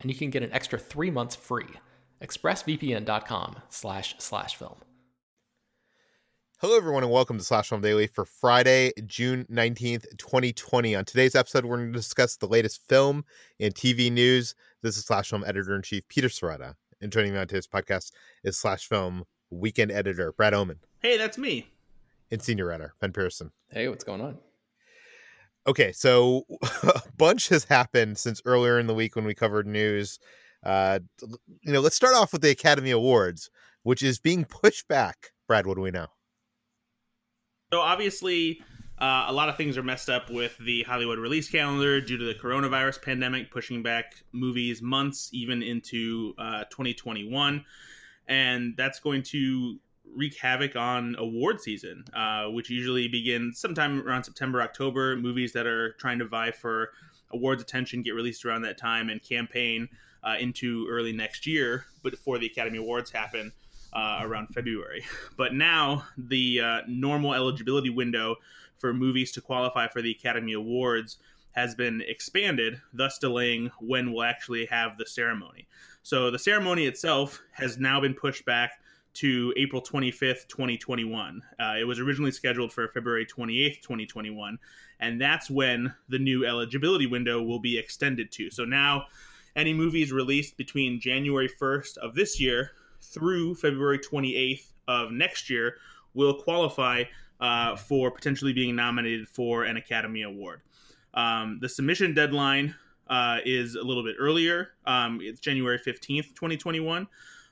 and you can get an extra three months free. ExpressVPN.com slash slash film. Hello, everyone, and welcome to Slash Film Daily for Friday, June 19th, 2020. On today's episode, we're going to discuss the latest film and TV news. This is Slash Film Editor in Chief Peter Sciretta. And joining me on today's podcast is Slash Film Weekend Editor Brad Oman. Hey, that's me. And Senior Editor Ben Pearson. Hey, what's going on? Okay, so a bunch has happened since earlier in the week when we covered news. Uh, you know, let's start off with the Academy Awards, which is being pushed back. Brad, what do we know? So obviously, uh, a lot of things are messed up with the Hollywood release calendar due to the coronavirus pandemic, pushing back movies months, even into uh, 2021, and that's going to wreak havoc on award season, uh, which usually begins sometime around September, October. Movies that are trying to vie for awards attention get released around that time and campaign uh, into early next year, before the Academy Awards happen uh, around February. But now the uh, normal eligibility window for movies to qualify for the Academy Awards has been expanded, thus delaying when we'll actually have the ceremony. So the ceremony itself has now been pushed back to April 25th, 2021. Uh, it was originally scheduled for February 28th, 2021, and that's when the new eligibility window will be extended to. So now, any movies released between January 1st of this year through February 28th of next year will qualify uh, for potentially being nominated for an Academy Award. Um, the submission deadline uh, is a little bit earlier. Um, it's January 15th, 2021.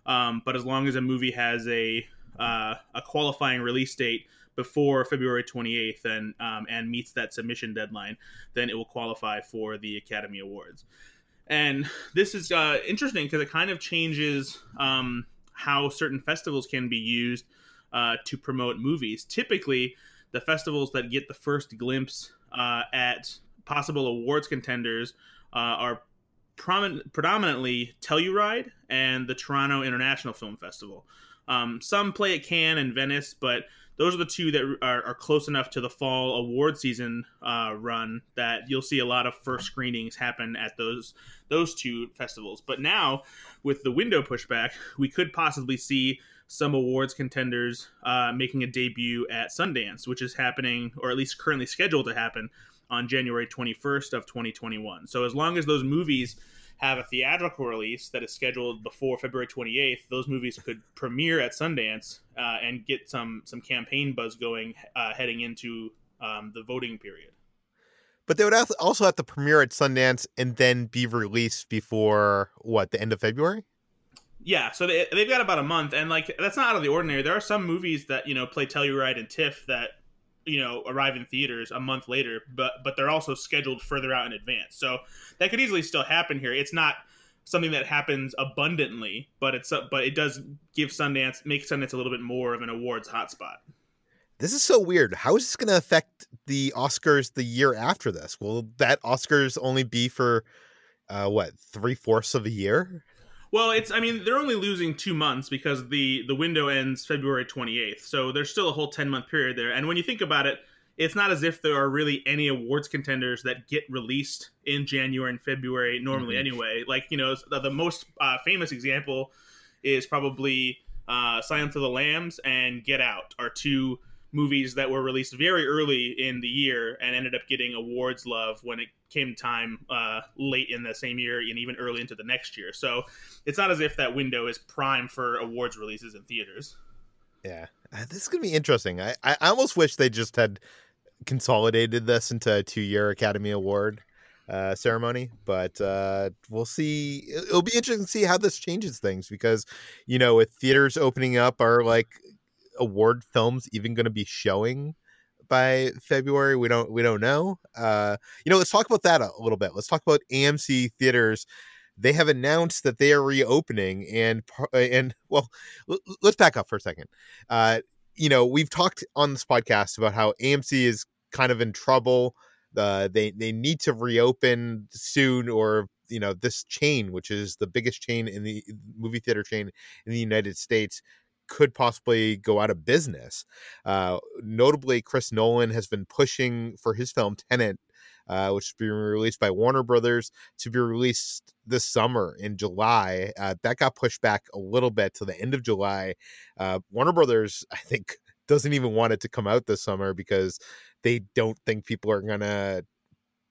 Um, but as long as a movie has a uh, a qualifying release date before February 28th and um, and meets that submission deadline, then it will qualify for the Academy Awards. And this is uh, interesting because it kind of changes um, how certain festivals can be used uh, to promote movies. Typically, the festivals that get the first glimpse uh, at possible awards contenders uh, are prominent, predominantly Telluride and the Toronto International Film Festival. Um, some play at Cannes and Venice, but those are the two that are, are close enough to the fall award season uh, run that you'll see a lot of first screenings happen at those those two festivals. But now, with the window pushback, we could possibly see some awards contenders uh, making a debut at Sundance, which is happening, or at least currently scheduled to happen on January 21st of 2021. So as long as those movies have a theatrical release that is scheduled before February 28th, those movies could premiere at Sundance uh, and get some some campaign buzz going uh, heading into um, the voting period. But they would also have to premiere at Sundance and then be released before what the end of February. Yeah, so they, they've got about a month, and like that's not out of the ordinary. There are some movies that you know play Telluride and TIFF that you know arrive in theaters a month later but but they're also scheduled further out in advance. So that could easily still happen here. It's not something that happens abundantly but it's but it does give sundance make sundance a little bit more of an awards hotspot. This is so weird. How is this going to affect the oscars the year after this? Will that oscars only be for uh what three-fourths of a year well, it's I mean they're only losing two months because the the window ends February 28th, so there's still a whole 10 month period there. And when you think about it, it's not as if there are really any awards contenders that get released in January and February normally mm-hmm. anyway. Like, you know, the, the most uh, famous example is probably uh, Silence of the Lambs and Get Out are two movies that were released very early in the year and ended up getting awards love when it came time uh, late in the same year and even early into the next year. So it's not as if that window is prime for awards releases in theaters. Yeah, uh, this is gonna be interesting. I I almost wish they just had consolidated this into a two year Academy Award uh, ceremony, but uh, we'll see. It'll be interesting to see how this changes things because, you know, with theaters opening up, are like award films even going to be showing by February? We don't we don't know. Uh, you know, let's talk about that a little bit. Let's talk about AMC theaters. They have announced that they are reopening, and and well, let's back up for a second. Uh, you know, we've talked on this podcast about how AMC is kind of in trouble. Uh, they they need to reopen soon, or you know, this chain, which is the biggest chain in the movie theater chain in the United States, could possibly go out of business. Uh, notably, Chris Nolan has been pushing for his film Tenet, uh, which is being released by Warner Brothers, to be released this summer in July. Uh, that got pushed back a little bit to the end of July. Uh, Warner Brothers, I think, doesn't even want it to come out this summer because they don't think people are gonna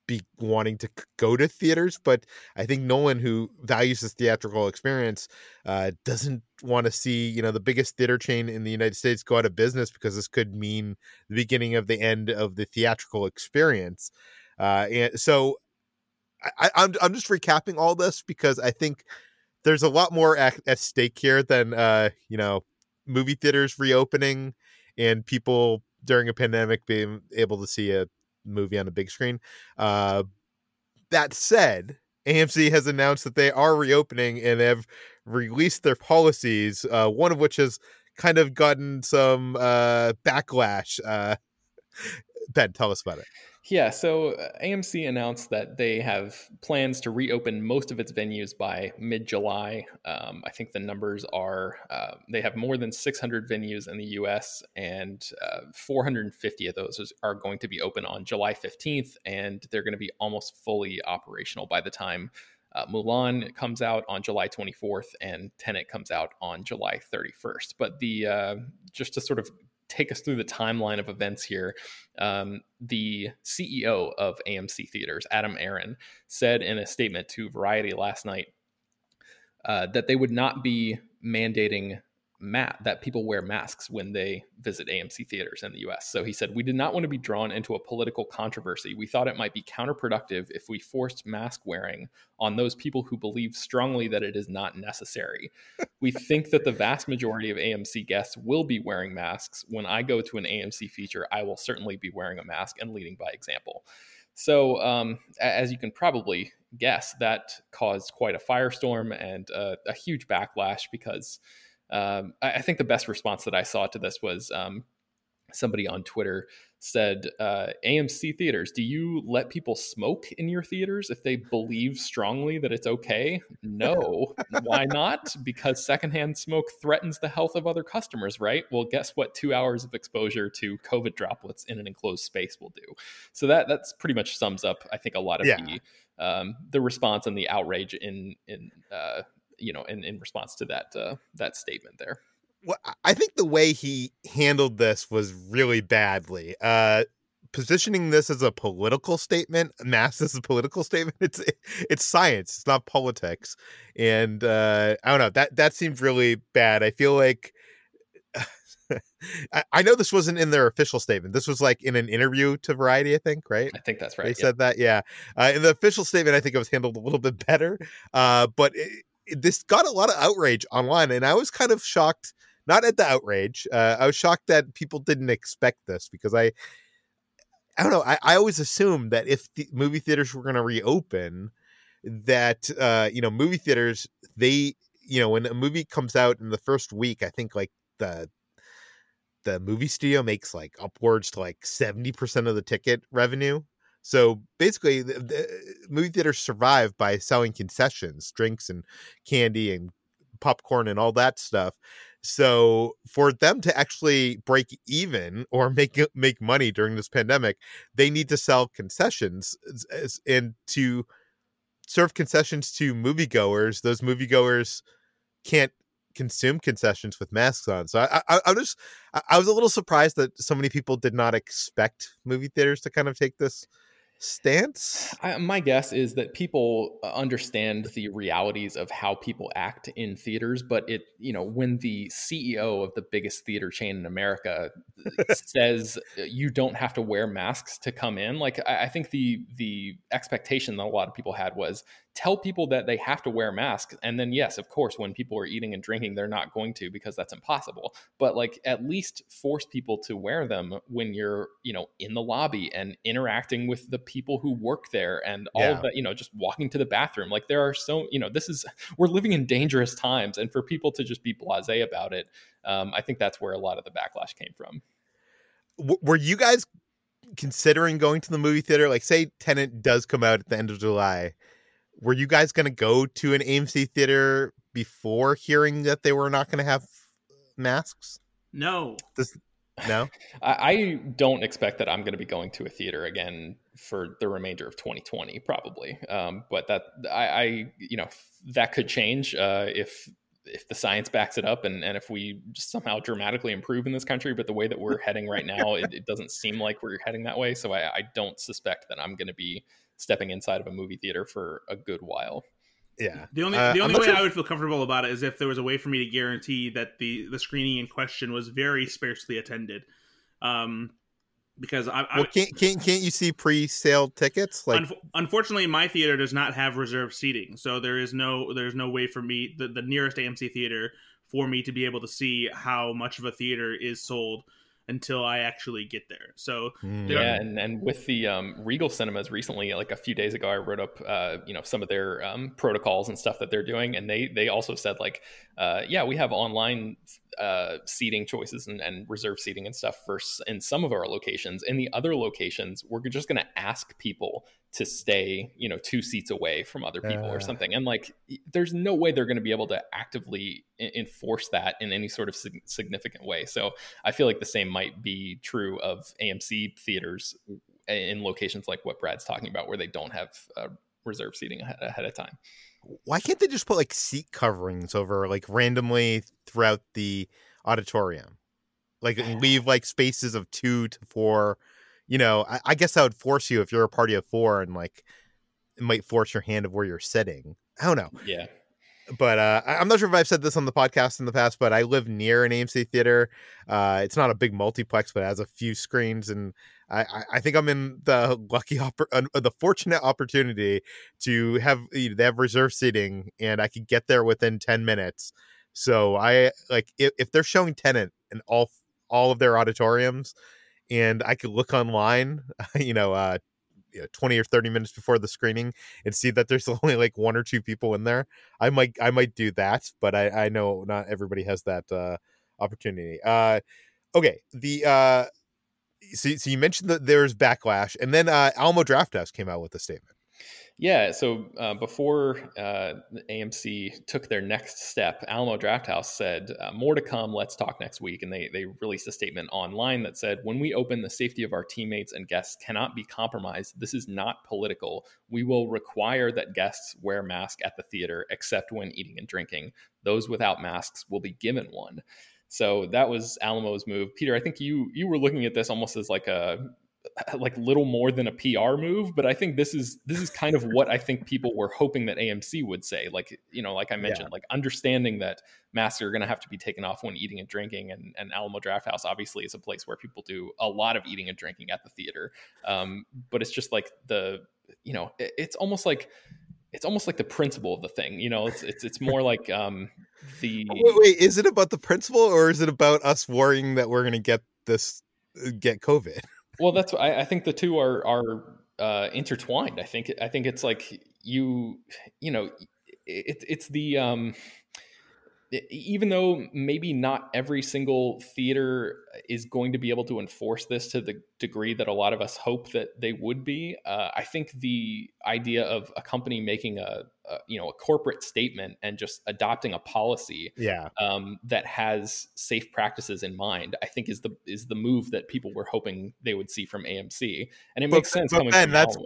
be wanting to go to theaters, but I think Nolan, who values his theatrical experience, uh, doesn't want to see you know the biggest theater chain in the United States go out of business because this could mean the beginning of the end of the theatrical experience. Uh, and so, I, I'm I'm just recapping all this because I think there's a lot more at, at stake here than uh, you know movie theaters reopening and people during a pandemic being able to see a movie on a big screen. Uh, that said, AMC has announced that they are reopening and have released their policies, uh, one of which has kind of gotten some uh, backlash. Uh, ben, tell us about it. Yeah, so uh, AMC announced that they have plans to reopen most of its venues by mid July. Um, I think the numbers are uh, they have more than 600 venues in the US, and uh, 450 of those are going to be open on July 15th, and they're going to be almost fully operational by the time uh, Mulan comes out on July 24th, and Tenet comes out on July 31st. But the uh, just to sort of take us through the timeline of events here. Um, the CEO of AMC Theaters, Adam Aron, said in a statement to Variety last night uh, that they would not be mandating mat that people wear masks when they visit AMC theaters in the US. So he said, We did not want to be drawn into a political controversy. We thought it might be counterproductive if we forced mask wearing on those people who believe strongly that it is not necessary. we think that the vast majority of AMC guests will be wearing masks. When I go to an AMC feature, I will certainly be wearing a mask and leading by example. So, um, as you can probably guess, that caused quite a firestorm and uh, a huge backlash because um, I, I, think the best response that I saw to this was um, somebody on Twitter said, uh, AMC theaters, do you let people smoke in your theaters if they believe strongly that it's okay? No. Why not? Because secondhand smoke threatens the health of other customers, right? Well, guess what? Two hours of exposure to COVID droplets in an enclosed space will do. So that that's pretty much sums up, I think, a lot of yeah. the um, the response and the outrage in in uh, you know, in, in response to that uh, that statement there. Well, I think the way he handled this was really badly. Uh, positioning this as a political statement, mass as a political statement. It's it's science. It's not politics. And uh, I don't know that that seems really bad. I feel like. I, know this wasn't in their official statement. This was like in an interview to Variety, I think, right? I think that's right. They said that, yeah. Uh, in the official statement, I think it was handled a little bit better. Uh, but it, this got a lot of outrage online, and I was kind of shocked. Not at the outrage. Uh, I was shocked that people didn't expect this because I, I don't know. I, I always assumed that if the movie theaters were going to reopen, that uh, you know, movie theaters they, you know, when a movie comes out in the first week, I think like the the movie studio makes like upwards to like 70% of the ticket revenue so basically, the, the uh, movie theaters survive by selling concessions, drinks and candy and popcorn and all that stuff. So for them to actually break even or make make money during this pandemic, they need to sell concessions and to serve concessions to moviegoers. Those moviegoers can't consume concessions with masks on. So I, I, I just I was a little surprised that so many people did not expect movie theaters to kind of take this stance? I, my guess is that people uh, understand the realities of how people act in theaters, but it, you know, when the CEO of the biggest theater chain in America uh, says uh, you don't have to wear masks to come in, like I, I think the the expectation that a lot of people had was tell people that they have to wear masks and then yes of course when people are eating and drinking they're not going to because that's impossible. But like at least force people to wear them when you're you know in the lobby and interacting with the people who work there and all yeah. of that you know just walking to the bathroom. Like there are so you know this is we're living in dangerous times and for people to just be blasé about it um, i think that's where a lot of the backlash came from. W- were you guys considering going to the movie theater? Like say tenet does come out at the end of july were you guys going to go to an AMC theater before hearing that they were not going to have masks? No. This, no. I don't expect that I'm going to be going to a theater again for the remainder of 2020, probably. Um, but that I, I, you know, that could change uh, if if the science backs it up and, and if we just somehow dramatically improve in this country. But the way that we're heading right now, it, it doesn't seem like we're heading that way. So I, I don't suspect that I'm going to be stepping inside of a movie theater for a good while. Yeah. The only uh, the only way sure I would feel comfortable about it is if there was a way for me to guarantee that the the screening in question was very sparsely attended. Um because I, well, can't, can't can't you see pre-sale tickets? Like, unfortunately, my theater does not have reserved seating, so there is no there's no way for me the, the nearest AMC theater for me to be able to see how much of a theater is sold until I actually get there. So mm. yeah, and, and with the um, Regal Cinemas recently, like a few days ago, I wrote up uh, you know some of their um, protocols and stuff that they're doing, and they they also said like uh, yeah we have online uh, seating choices and, and reserve seating and stuff for in some of our locations. In the other locations, we're just going to ask people to stay, you know, two seats away from other people uh, or something. And like, there's no way they're going to be able to actively enforce that in any sort of significant way. So I feel like the same might be true of AMC theaters in locations like what Brad's talking about, where they don't have uh, reserve seating ahead, ahead of time. Why can't they just put like seat coverings over like randomly throughout the auditorium? Like leave like spaces of two to four you know, I, I guess that would force you if you're a party of four and like it might force your hand of where you're sitting. I don't know. Yeah. But uh, I'm not sure if I've said this on the podcast in the past, but I live near an AMC theater. Uh, it's not a big multiplex, but it has a few screens, and I, I think I'm in the lucky, oppor- uh, the fortunate opportunity to have they have reserve seating, and I could get there within ten minutes. So I like if, if they're showing Tenet in all all of their auditoriums, and I could look online, you know, uh, 20 or 30 minutes before the screening and see that there's only like one or two people in there i might i might do that but i i know not everybody has that uh opportunity. Uh okay the uh so, so you mentioned that there's backlash and then uh alamo drafthouse came out with a statement yeah, so uh, before uh, AMC took their next step, Alamo Drafthouse said, uh, More to come, let's talk next week. And they, they released a statement online that said, When we open, the safety of our teammates and guests cannot be compromised. This is not political. We will require that guests wear masks at the theater, except when eating and drinking. Those without masks will be given one. So that was Alamo's move. Peter, I think you you were looking at this almost as like a like little more than a PR move, but I think this is this is kind of what I think people were hoping that AMC would say. Like you know, like I mentioned, yeah. like understanding that masks are going to have to be taken off when eating and drinking, and, and Alamo Drafthouse obviously is a place where people do a lot of eating and drinking at the theater. Um, but it's just like the you know, it, it's almost like it's almost like the principle of the thing. You know, it's it's it's more like um the wait, wait is it about the principle or is it about us worrying that we're going to get this uh, get COVID? Well, that's I, I think the two are are uh, intertwined. I think I think it's like you you know it, it's the um even though maybe not every single theater is going to be able to enforce this to the degree that a lot of us hope that they would be, uh, I think the idea of a company making a, a, you know a corporate statement and just adopting a policy, yeah, um, that has safe practices in mind, I think is the is the move that people were hoping they would see from AMC, and it makes sense. But ben, that's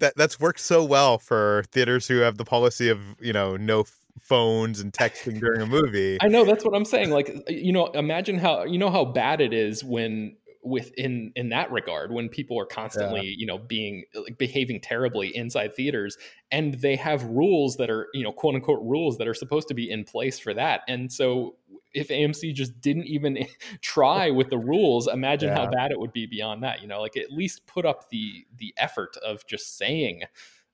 that that's worked so well for theaters who have the policy of you know no phones and texting during a movie. I know that's what I'm saying. Like, uh, you know, imagine how you know how bad it is when within in that regard when people are constantly yeah. you know being uh, like behaving terribly inside theaters and they have rules that are you know quote unquote rules that are supposed to be in place for that and so if AMC just didn't even try with the rules imagine yeah. how bad it would be beyond that you know like at least put up the the effort of just saying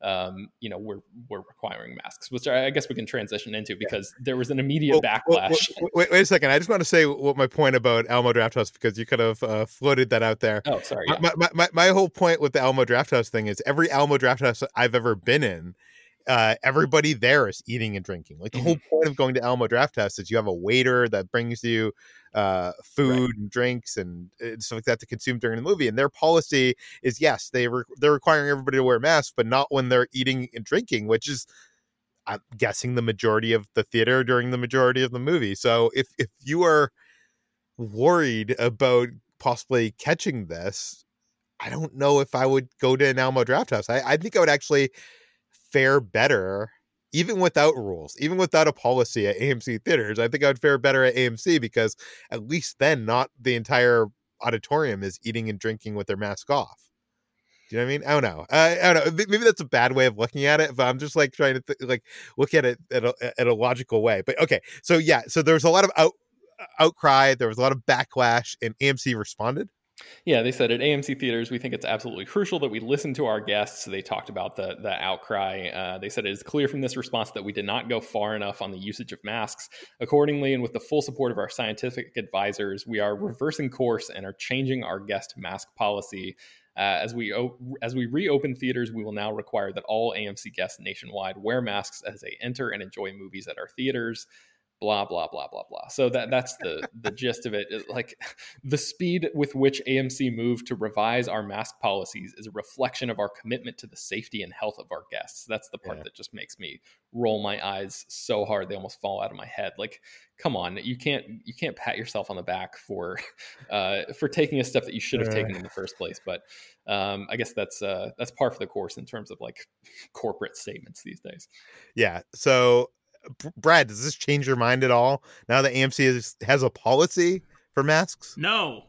um, you know, we're we're requiring masks, which I guess we can transition into because there was an immediate well, backlash. Well, wait, wait, a second. I just want to say what my point about Alamo Drafthouse because you could have uh, floated that out there. Oh, sorry. Yeah. My, my, my, my whole point with the Alamo Drafthouse thing is every Alamo Drafthouse I've ever been in uh, everybody there is eating and drinking. Like the mm-hmm. whole point of going to Alamo Drafthouse is you have a waiter that brings you uh, food right. and drinks and, and, stuff like that to consume during the movie. And their policy is yes, they re- they're requiring everybody to wear masks, but not when they're eating and drinking, which is I'm guessing the majority of the theater during the majority of the movie. So if if you are worried about possibly catching this, I don't know if I would go to an Alamo Drafthouse. I, I think I would actually fare better even without rules, even without a policy at AMC theaters. I think I would fare better at AMC because at least then not the entire auditorium is eating and drinking with their mask off. Do you know what I mean? I don't know. I, I don't know. Maybe that's a bad way of looking at it, but I'm just like trying to th- like look at it at a, at a logical way. But okay, so yeah, so there was a lot of out outcry, there was a lot of backlash, and AMC responded. Yeah, they said at AMC theaters, we think it's absolutely crucial that we listen to our guests. They talked about the the outcry. Uh, they said it is clear from this response that we did not go far enough on the usage of masks. Accordingly, and with the full support of our scientific advisors, we are reversing course and are changing our guest mask policy. Uh, as we o- as we reopen theaters, we will now require that all AMC guests nationwide wear masks as they enter and enjoy movies at our theaters blah blah blah blah blah. So that that's the the gist of it. Like the speed with which amc moved to revise our mask policies is a reflection of our commitment to the safety and health of our guests. That's the part yeah. that just makes me roll my eyes so hard they almost fall out of my head. Like come on you can't you can't pat yourself on the back for uh for taking a step that you should have taken in the first place. But um i guess that's uh that's par for the course in terms of like corporate statements these days. Yeah. So Brad, does this change your mind at all now that AMC is, has a policy for masks? No.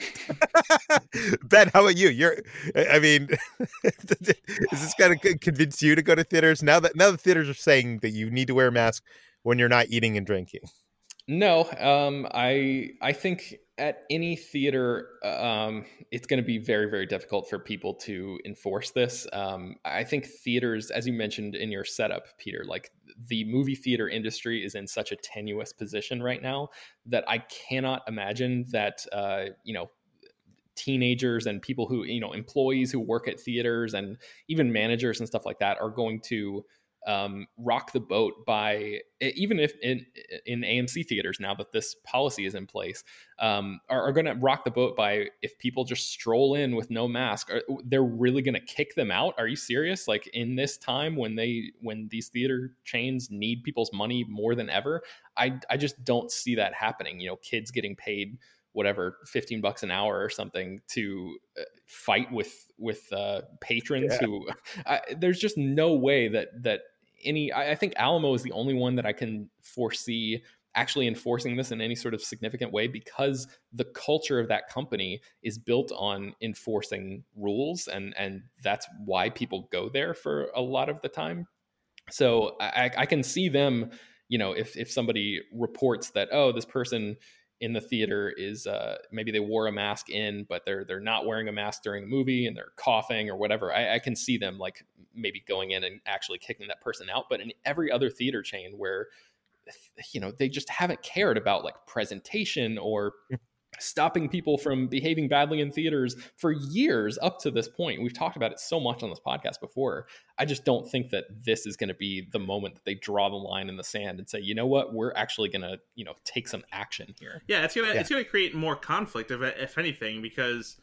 ben, how about you? You're, I mean, is this going to convince you to go to theaters now that now the theaters are saying that you need to wear a mask when you're not eating and drinking? No, um, I I think at any theater, um, it's going to be very, very difficult for people to enforce this. Um, I think theaters, as you mentioned in your setup, Peter, like the movie theater industry is in such a tenuous position right now that I cannot imagine that, uh, you know, teenagers and people who, you know, employees who work at theaters and even managers and stuff like that are going to um, rock the boat by even if in in AMC theaters now that this policy is in place um, are, are going to rock the boat by if people just stroll in with no mask are, they're really going to kick them out? Are you serious? Like in this time when they when these theater chains need people's money more than ever I I just don't see that happening. You know kids getting paid whatever 15 bucks an hour or something to uh, fight with with uh, patrons yeah. who I, there's just no way that that any I, I think alamo is the only one that i can foresee actually enforcing this in any sort of significant way because the culture of that company is built on enforcing rules and and that's why people go there for a lot of the time. So i, I can see them you know if if somebody reports that oh this person in the theater is uh, maybe they wore a mask in, but they're they're not wearing a mask during the movie and they're coughing or whatever. I, I, can see them like maybe going in and actually kicking that person out. But in every other theater chain where you know they just haven't cared about like presentation or stopping people from behaving badly in theaters for years up to this point. We've talked about it so much on this podcast before. I just don't think that this is going to be the moment that they draw the line in the sand and say, you know what, we're actually going to, you know, take some action here. Yeah, it's gonna yeah. it's gonna create more conflict if if anything because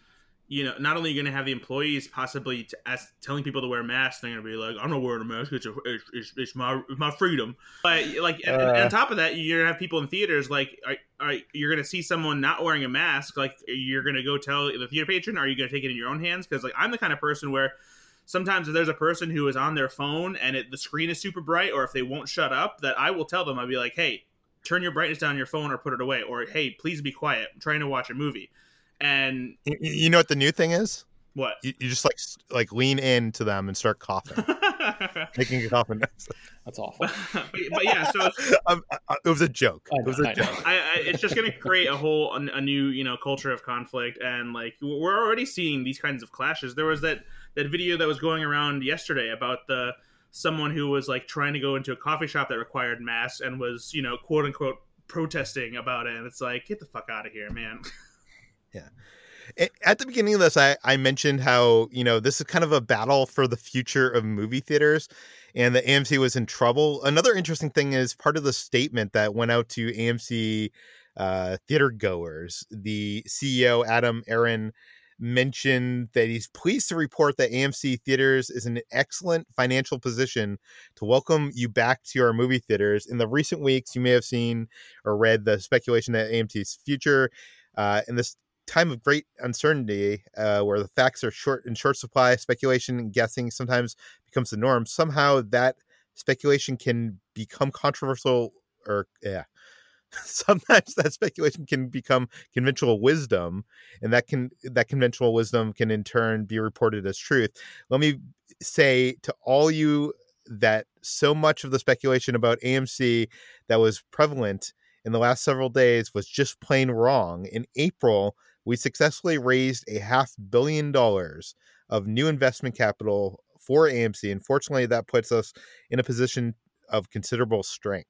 you know, not only are you going to have the employees possibly to ask, telling people to wear masks, they're going to be like, "I'm not wearing a mask. It's, a, it's, it's, it's my it's my freedom." But like, uh, and, on top of that, you're going to have people in theaters like, are, are, you're going to see someone not wearing a mask. Like, you're going to go tell the theater patron, "Are you going to take it in your own hands?" Because like, I'm the kind of person where sometimes if there's a person who is on their phone and it, the screen is super bright, or if they won't shut up, that I will tell them. I'll be like, "Hey, turn your brightness down on your phone or put it away," or "Hey, please be quiet. I'm trying to watch a movie." And you know what the new thing is? What you, you just like like lean into them and start coughing, making a coughing noise. That's awful. but, but, yeah, so um, it was a joke. It was a joke. I, I, it's just going to create a whole a, a new you know culture of conflict, and like we're already seeing these kinds of clashes. There was that that video that was going around yesterday about the someone who was like trying to go into a coffee shop that required masks and was you know quote unquote protesting about it. And it's like get the fuck out of here, man. Yeah at the beginning of this, I, I mentioned how, you know, this is kind of a battle for the future of movie theaters and the AMC was in trouble. Another interesting thing is part of the statement that went out to AMC uh, theater goers. The CEO, Adam Aron, mentioned that he's pleased to report that AMC Theaters is in an excellent financial position to welcome you back to our movie theaters. In the recent weeks, you may have seen or read the speculation that AMC's future uh, in this time of great uncertainty, uh, where the facts are short in short supply, speculation and guessing sometimes becomes the norm. Somehow that speculation can become controversial, or yeah, sometimes that speculation can become conventional wisdom, and that can that conventional wisdom can in turn be reported as truth. Let me say to all you that so much of the speculation about AMC that was prevalent in the last several days was just plain wrong. In April, we successfully raised a half billion dollars of new investment capital for AMC. And fortunately, that puts us in a position of considerable strength.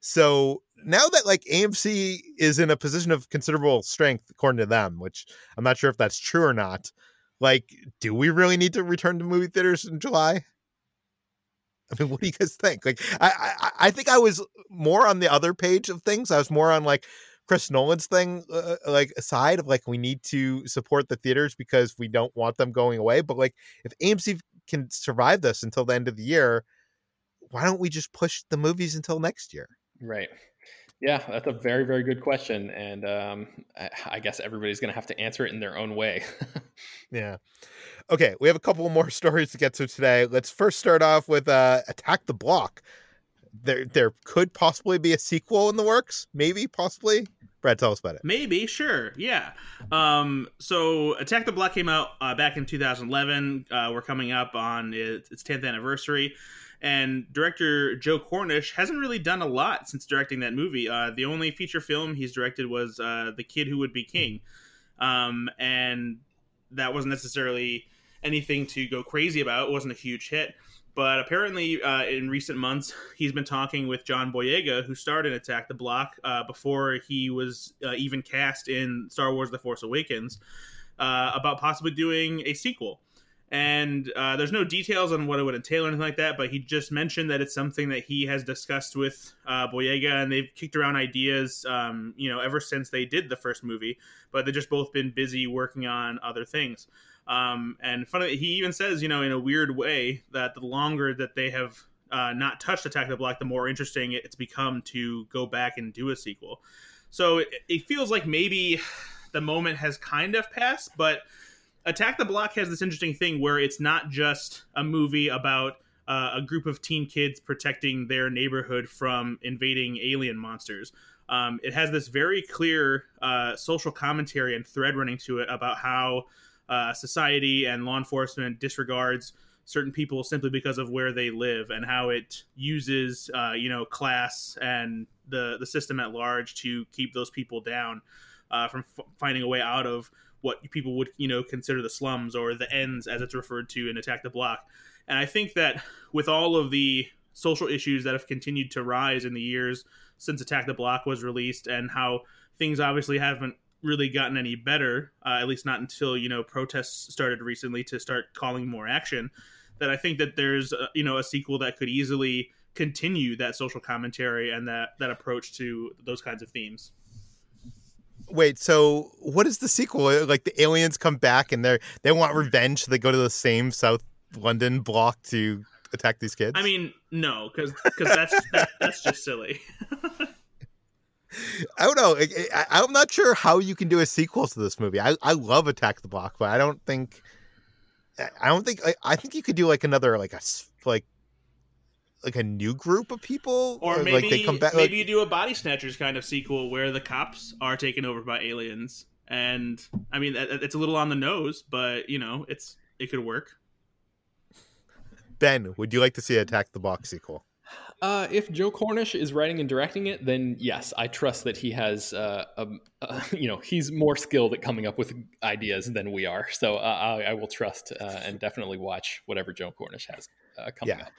So now that like AMC is in a position of considerable strength, according to them, which I'm not sure if that's true or not, like, do we really need to return to movie theaters in July? I mean, what do you guys think? Like, I, I, I think I was more on the other page of things. I was more on like, Chris Nolan's thing, uh, uh, like aside of like we need to support the theaters because we don't want them going away. But like if AMC can survive this until the end of the year, why don't we just push the movies until next year? Right. Yeah, that's a very, very good question. And um, I, I guess everybody's going to have to answer it in their own way. yeah. Okay, we have a couple more stories to get to today. Let's first start off with uh, Attack the Block. There, there could possibly be a sequel in the works. Maybe, possibly. Brad, tell us about it. Maybe, sure, yeah. Um, so Attack the Block came out uh, back in 2011. Uh, we're coming up on its, its 10th anniversary, and director Joe Cornish hasn't really done a lot since directing that movie. Uh, the only feature film he's directed was uh, The Kid Who Would Be King, um, and that wasn't necessarily anything to go crazy about. It wasn't a huge hit. But apparently, uh, in recent months, he's been talking with John Boyega, who starred in Attack the Block uh, before he was uh, even cast in Star Wars The Force Awakens, uh, about possibly doing a sequel. And uh, there's no details on what it would entail or anything like that, but he just mentioned that it's something that he has discussed with uh, Boyega, and they've kicked around ideas, um, you know, ever since they did the first movie. But they've just both been busy working on other things. Um, and funny, he even says, you know, in a weird way, that the longer that they have uh, not touched Attack the Block, the more interesting it's become to go back and do a sequel. So it, it feels like maybe the moment has kind of passed, but Attack the Block has this interesting thing where it's not just a movie about uh, a group of teen kids protecting their neighborhood from invading alien monsters. Um, it has this very clear uh, social commentary and thread running to it about how uh, society and law enforcement disregards certain people simply because of where they live and how it uses uh, you know class and the the system at large to keep those people down uh, from f- finding a way out of what people would you know consider the slums or the ends as it's referred to in attack the block. And i think that with all of the social issues that have continued to rise in the years since attack the block was released and how things obviously haven't really gotten any better, uh, at least not until you know protests started recently to start calling more action. That I think that there's uh, you know a sequel that could easily continue that social commentary and that that approach to those kinds of themes. Wait, so what is the sequel? Like the aliens come back and they they want revenge. So they go to the same South London block to attack these kids. I mean, no, because because that's that, that's just silly. I don't know. I, I, I'm not sure how you can do a sequel to this movie. I, I love Attack the Block, but I don't think I don't think I, I think you could do like another like a, like like a new group of people Or maybe like they come back maybe like, you do a body snatchers kind of sequel where the cops are taken over by aliens. And I mean, it's a little on the nose, but you know, it's it could work. Ben, would you like to see Attack the Block sequel? Uh, if Joe Cornish is writing and directing it, then yes, I trust that he has, uh, um, uh, you know, he's more skilled at coming up with ideas than we are. So uh, I, I will trust uh, and definitely watch whatever Joe Cornish has uh, coming Yeah. up.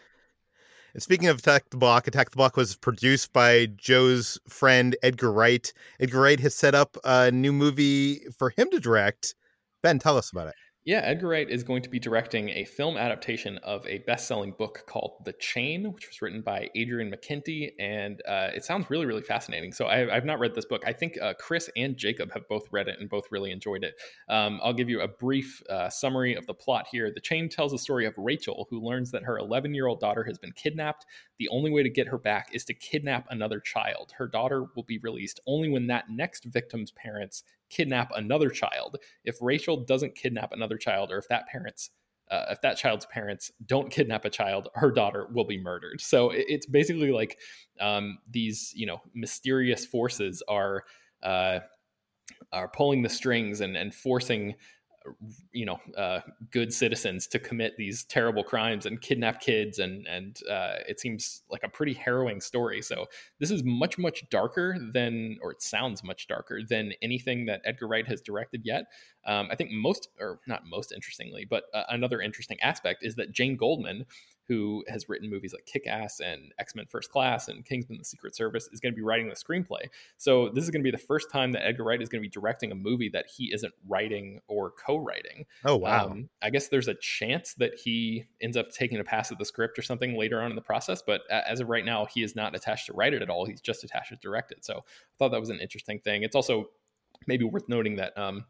And speaking of Attack the Block, Attack the Block was produced by Joe's friend Edgar Wright. Edgar Wright has set up a new movie for him to direct. Ben, tell us about it. Yeah, Edgar Wright is going to be directing a film adaptation of a best-selling book called The Chain, which was written by Adrian McKinty, and uh, it sounds really, really fascinating. So I, I've not read this book. I think uh, Chris and Jacob have both read it and both really enjoyed it. Um, I'll give you a brief uh, summary of the plot here. The Chain tells the story of Rachel, who learns that her 11-year-old daughter has been kidnapped. The only way to get her back is to kidnap another child. Her daughter will be released only when that next victim's parents kidnap another child. If Rachel doesn't kidnap another child, or if that parents uh, if that child's parents don't kidnap a child, her daughter will be murdered. So it's basically like um, these, you know, mysterious forces are uh, are pulling the strings and and forcing, you know, uh, good citizens to commit these terrible crimes and kidnap kids, and and uh, it seems like a pretty harrowing story. So this is much much darker than, or it sounds much darker than anything that Edgar Wright has directed yet. Um, I think most, or not most interestingly, but uh, another interesting aspect is that Jane Goldman, who has written movies like Kick Ass and X Men First Class and Kingsman the Secret Service, is going to be writing the screenplay. So this is going to be the first time that Edgar Wright is going to be directing a movie that he isn't writing or co writing. Oh wow. Um, I guess there's a chance that he ends up taking a pass at the script or something later on in the process, but as of right now, he is not attached to write it at all. He's just attached to direct it. So I thought that was an interesting thing. It's also maybe worth noting that um,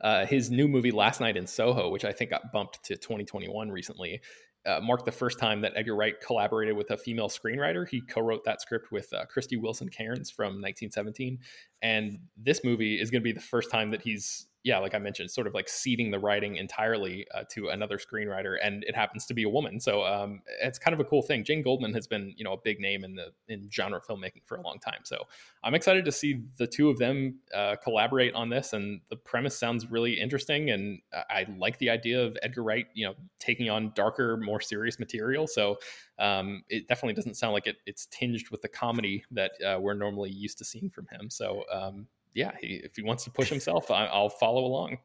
uh, his new movie Last Night in Soho, which I think got bumped to 2021 recently, uh, marked the first time that Edgar Wright collaborated with a female screenwriter. He co-wrote that script with uh, Krysty Wilson Cairns from 1917, and this movie is going to be the first time that he's yeah, like I mentioned, sort of like ceding the writing entirely uh, to another screenwriter, and it happens to be a woman. So um, it's kind of a cool thing. Jane Goldman has been, you know, a big name in the in genre filmmaking for a long time. So I'm excited to see the two of them uh, collaborate on this, and the premise sounds really interesting, and I like the idea of Edgar Wright, you know, taking on darker, more serious material. So um, it definitely doesn't sound like it, it's tinged with the comedy that uh, we're normally used to seeing from him. So um, yeah, he, if he wants to push himself, I, I'll follow along.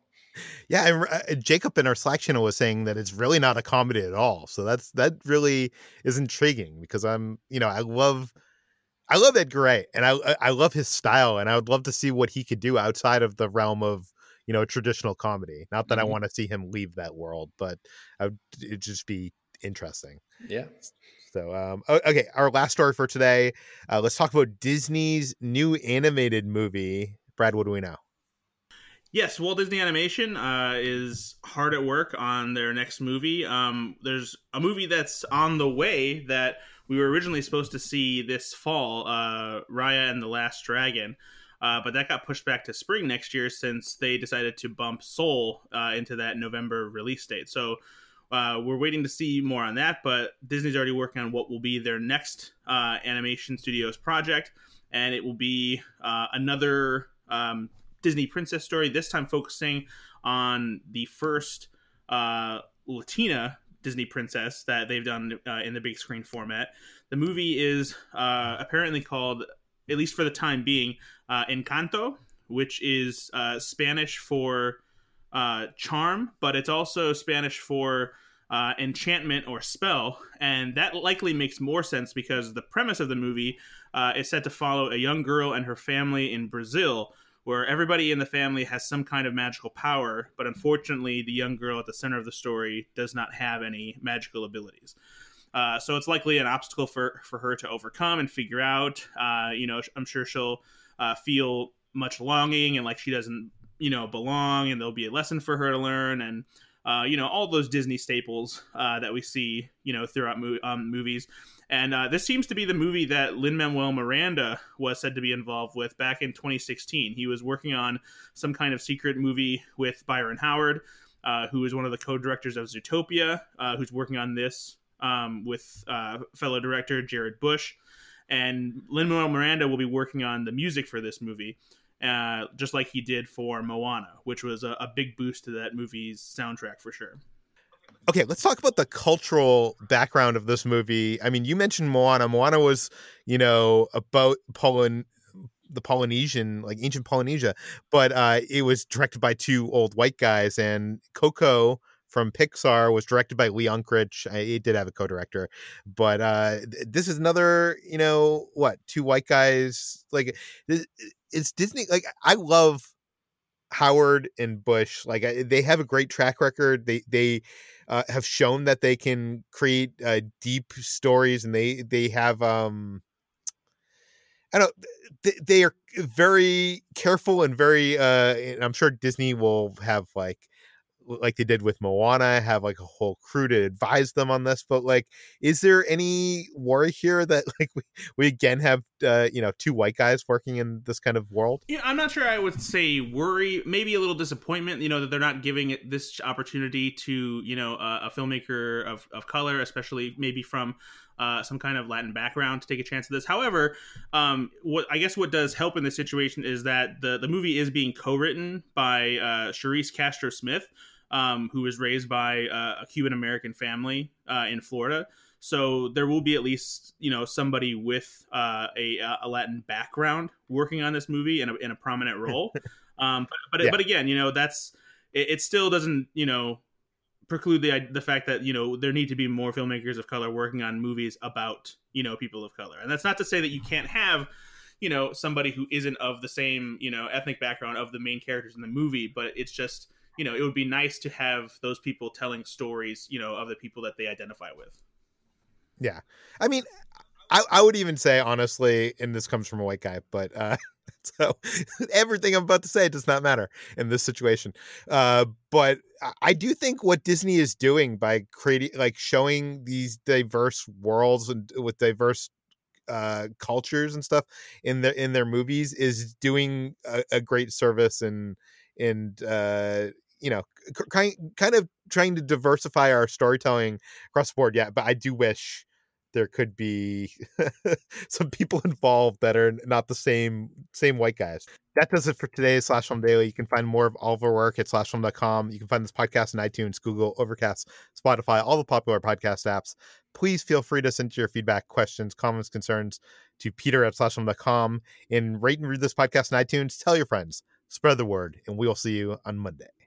Yeah, and uh, Jacob in our Slack channel was saying that it's really not a comedy at all. So that's that really is intriguing because I'm, you know, I love I love Edgar Wright and I I love his style and I would love to see what he could do outside of the realm of, you know, traditional comedy. Not that I Mhm. want to see him leave that world, but would, it'd just be interesting. Yeah. So, um, okay, our last story for today. Uh, let's talk about Disney's new animated movie. Brad, what do we know? Yes, Walt Disney Animation uh, is hard at work on their next movie. Um, there's a movie that's on the way that we were originally supposed to see this fall, uh, Raya and the Last Dragon, uh, but that got pushed back to spring next year since they decided to bump Soul uh, into that November release date. So uh, we're waiting to see more on that, but Disney's already working on what will be their next uh, animation studios project, and it will be another um, Disney princess story. This time focusing on the first uh, Latina Disney princess that they've done uh, in the big screen format. The movie is uh, apparently called, at least for the time being, uh, Encanto, which is uh, Spanish for uh, charm, but it's also Spanish for uh, enchantment or spell, and that likely makes more sense because the premise of the movie uh, is set to follow a young girl and her family in Brazil, where everybody in the family has some kind of magical power, but unfortunately, the young girl at the center of the story does not have any magical abilities. Uh, so it's likely an obstacle for, for her to overcome and figure out. Uh, you know, I'm sure she'll uh, feel much longing and like she doesn't, you know, belong, and there'll be a lesson for her to learn, and uh, you know, all those Disney staples uh, that we see, you know, throughout mo- um, movies. And uh, this seems to be the movie that Lin Manuel Miranda was said to be involved with back in 2016. He was working on some kind of secret movie with Byron Howard, uh, who is one of the co directors of Zootopia, uh, who's working on this um, with uh, fellow director Jared Bush. And Lin Manuel Miranda will be working on the music for this movie. Uh, just like he did for Moana, which was a, a big boost to that movie's soundtrack for sure okay, let's talk about the cultural background of this movie. I mean, you mentioned Moana. Moana was, you know, about Poland the Polynesian, like ancient Polynesia, but uh, it was directed by two old white guys. And Coco from Pixar was directed by Lee Unkrich. It did have a co-director, but uh, this is another, you know, what two white guys? Like, it's Disney. Like, I love Howard and Bush. Like, they have a great track record. They they uh, have shown that they can create uh, deep stories, and they they have um, I don't. They, they are very careful and very. Uh, and I'm sure Disney will have like like they did with Moana, have like a whole crew to advise them on this. But like, is there any worry here that like we, we again have uh, you know two white guys working in this kind of world? Yeah, I'm not sure. I would say worry, maybe a little disappointment. You know that they're not giving it this opportunity to you know a, a filmmaker of of color, especially maybe from uh, some kind of Latin background to take a chance at this. However, um, what I guess what does help in this situation is that the the movie is being co-written by uh, Charise Castro Smith, um, who was raised by uh, a Cuban American family uh, in Florida. So there will be at least you know somebody with uh, a, a Latin background working on this movie in a, in a prominent role. um, but but, yeah. but, again, you know that's it, it, still doesn't you know preclude the the fact that you know there need to be more filmmakers of color working on movies about you know people of color, and that's not to say that you can't have you know somebody who isn't of the same you know ethnic background of the main characters in the movie, but it's just you know, it would be nice to have those people telling stories, you know, of the people that they identify with. Yeah. I mean, I, I would even say honestly, and this comes from a white guy, but uh so everything I'm about to say does not matter in this situation. Uh but I do think what Disney is doing by creating like showing these diverse worlds and with diverse uh cultures and stuff in the in their movies is doing a, a great service and and uh you know kind kind of trying to diversify our storytelling across the board yeah but i do wish there could be some people involved that are not the same same white guys. That does it for today's slash film daily. You can find more of all of our work at slashfilm.com you can find this podcast in itunes google overcast spotify all the popular podcast apps. Please feel free to send your feedback questions comments concerns to peter at slashfilm.com and rate and read this podcast in itunes. Tell your friends. Spread the word and we will see you on monday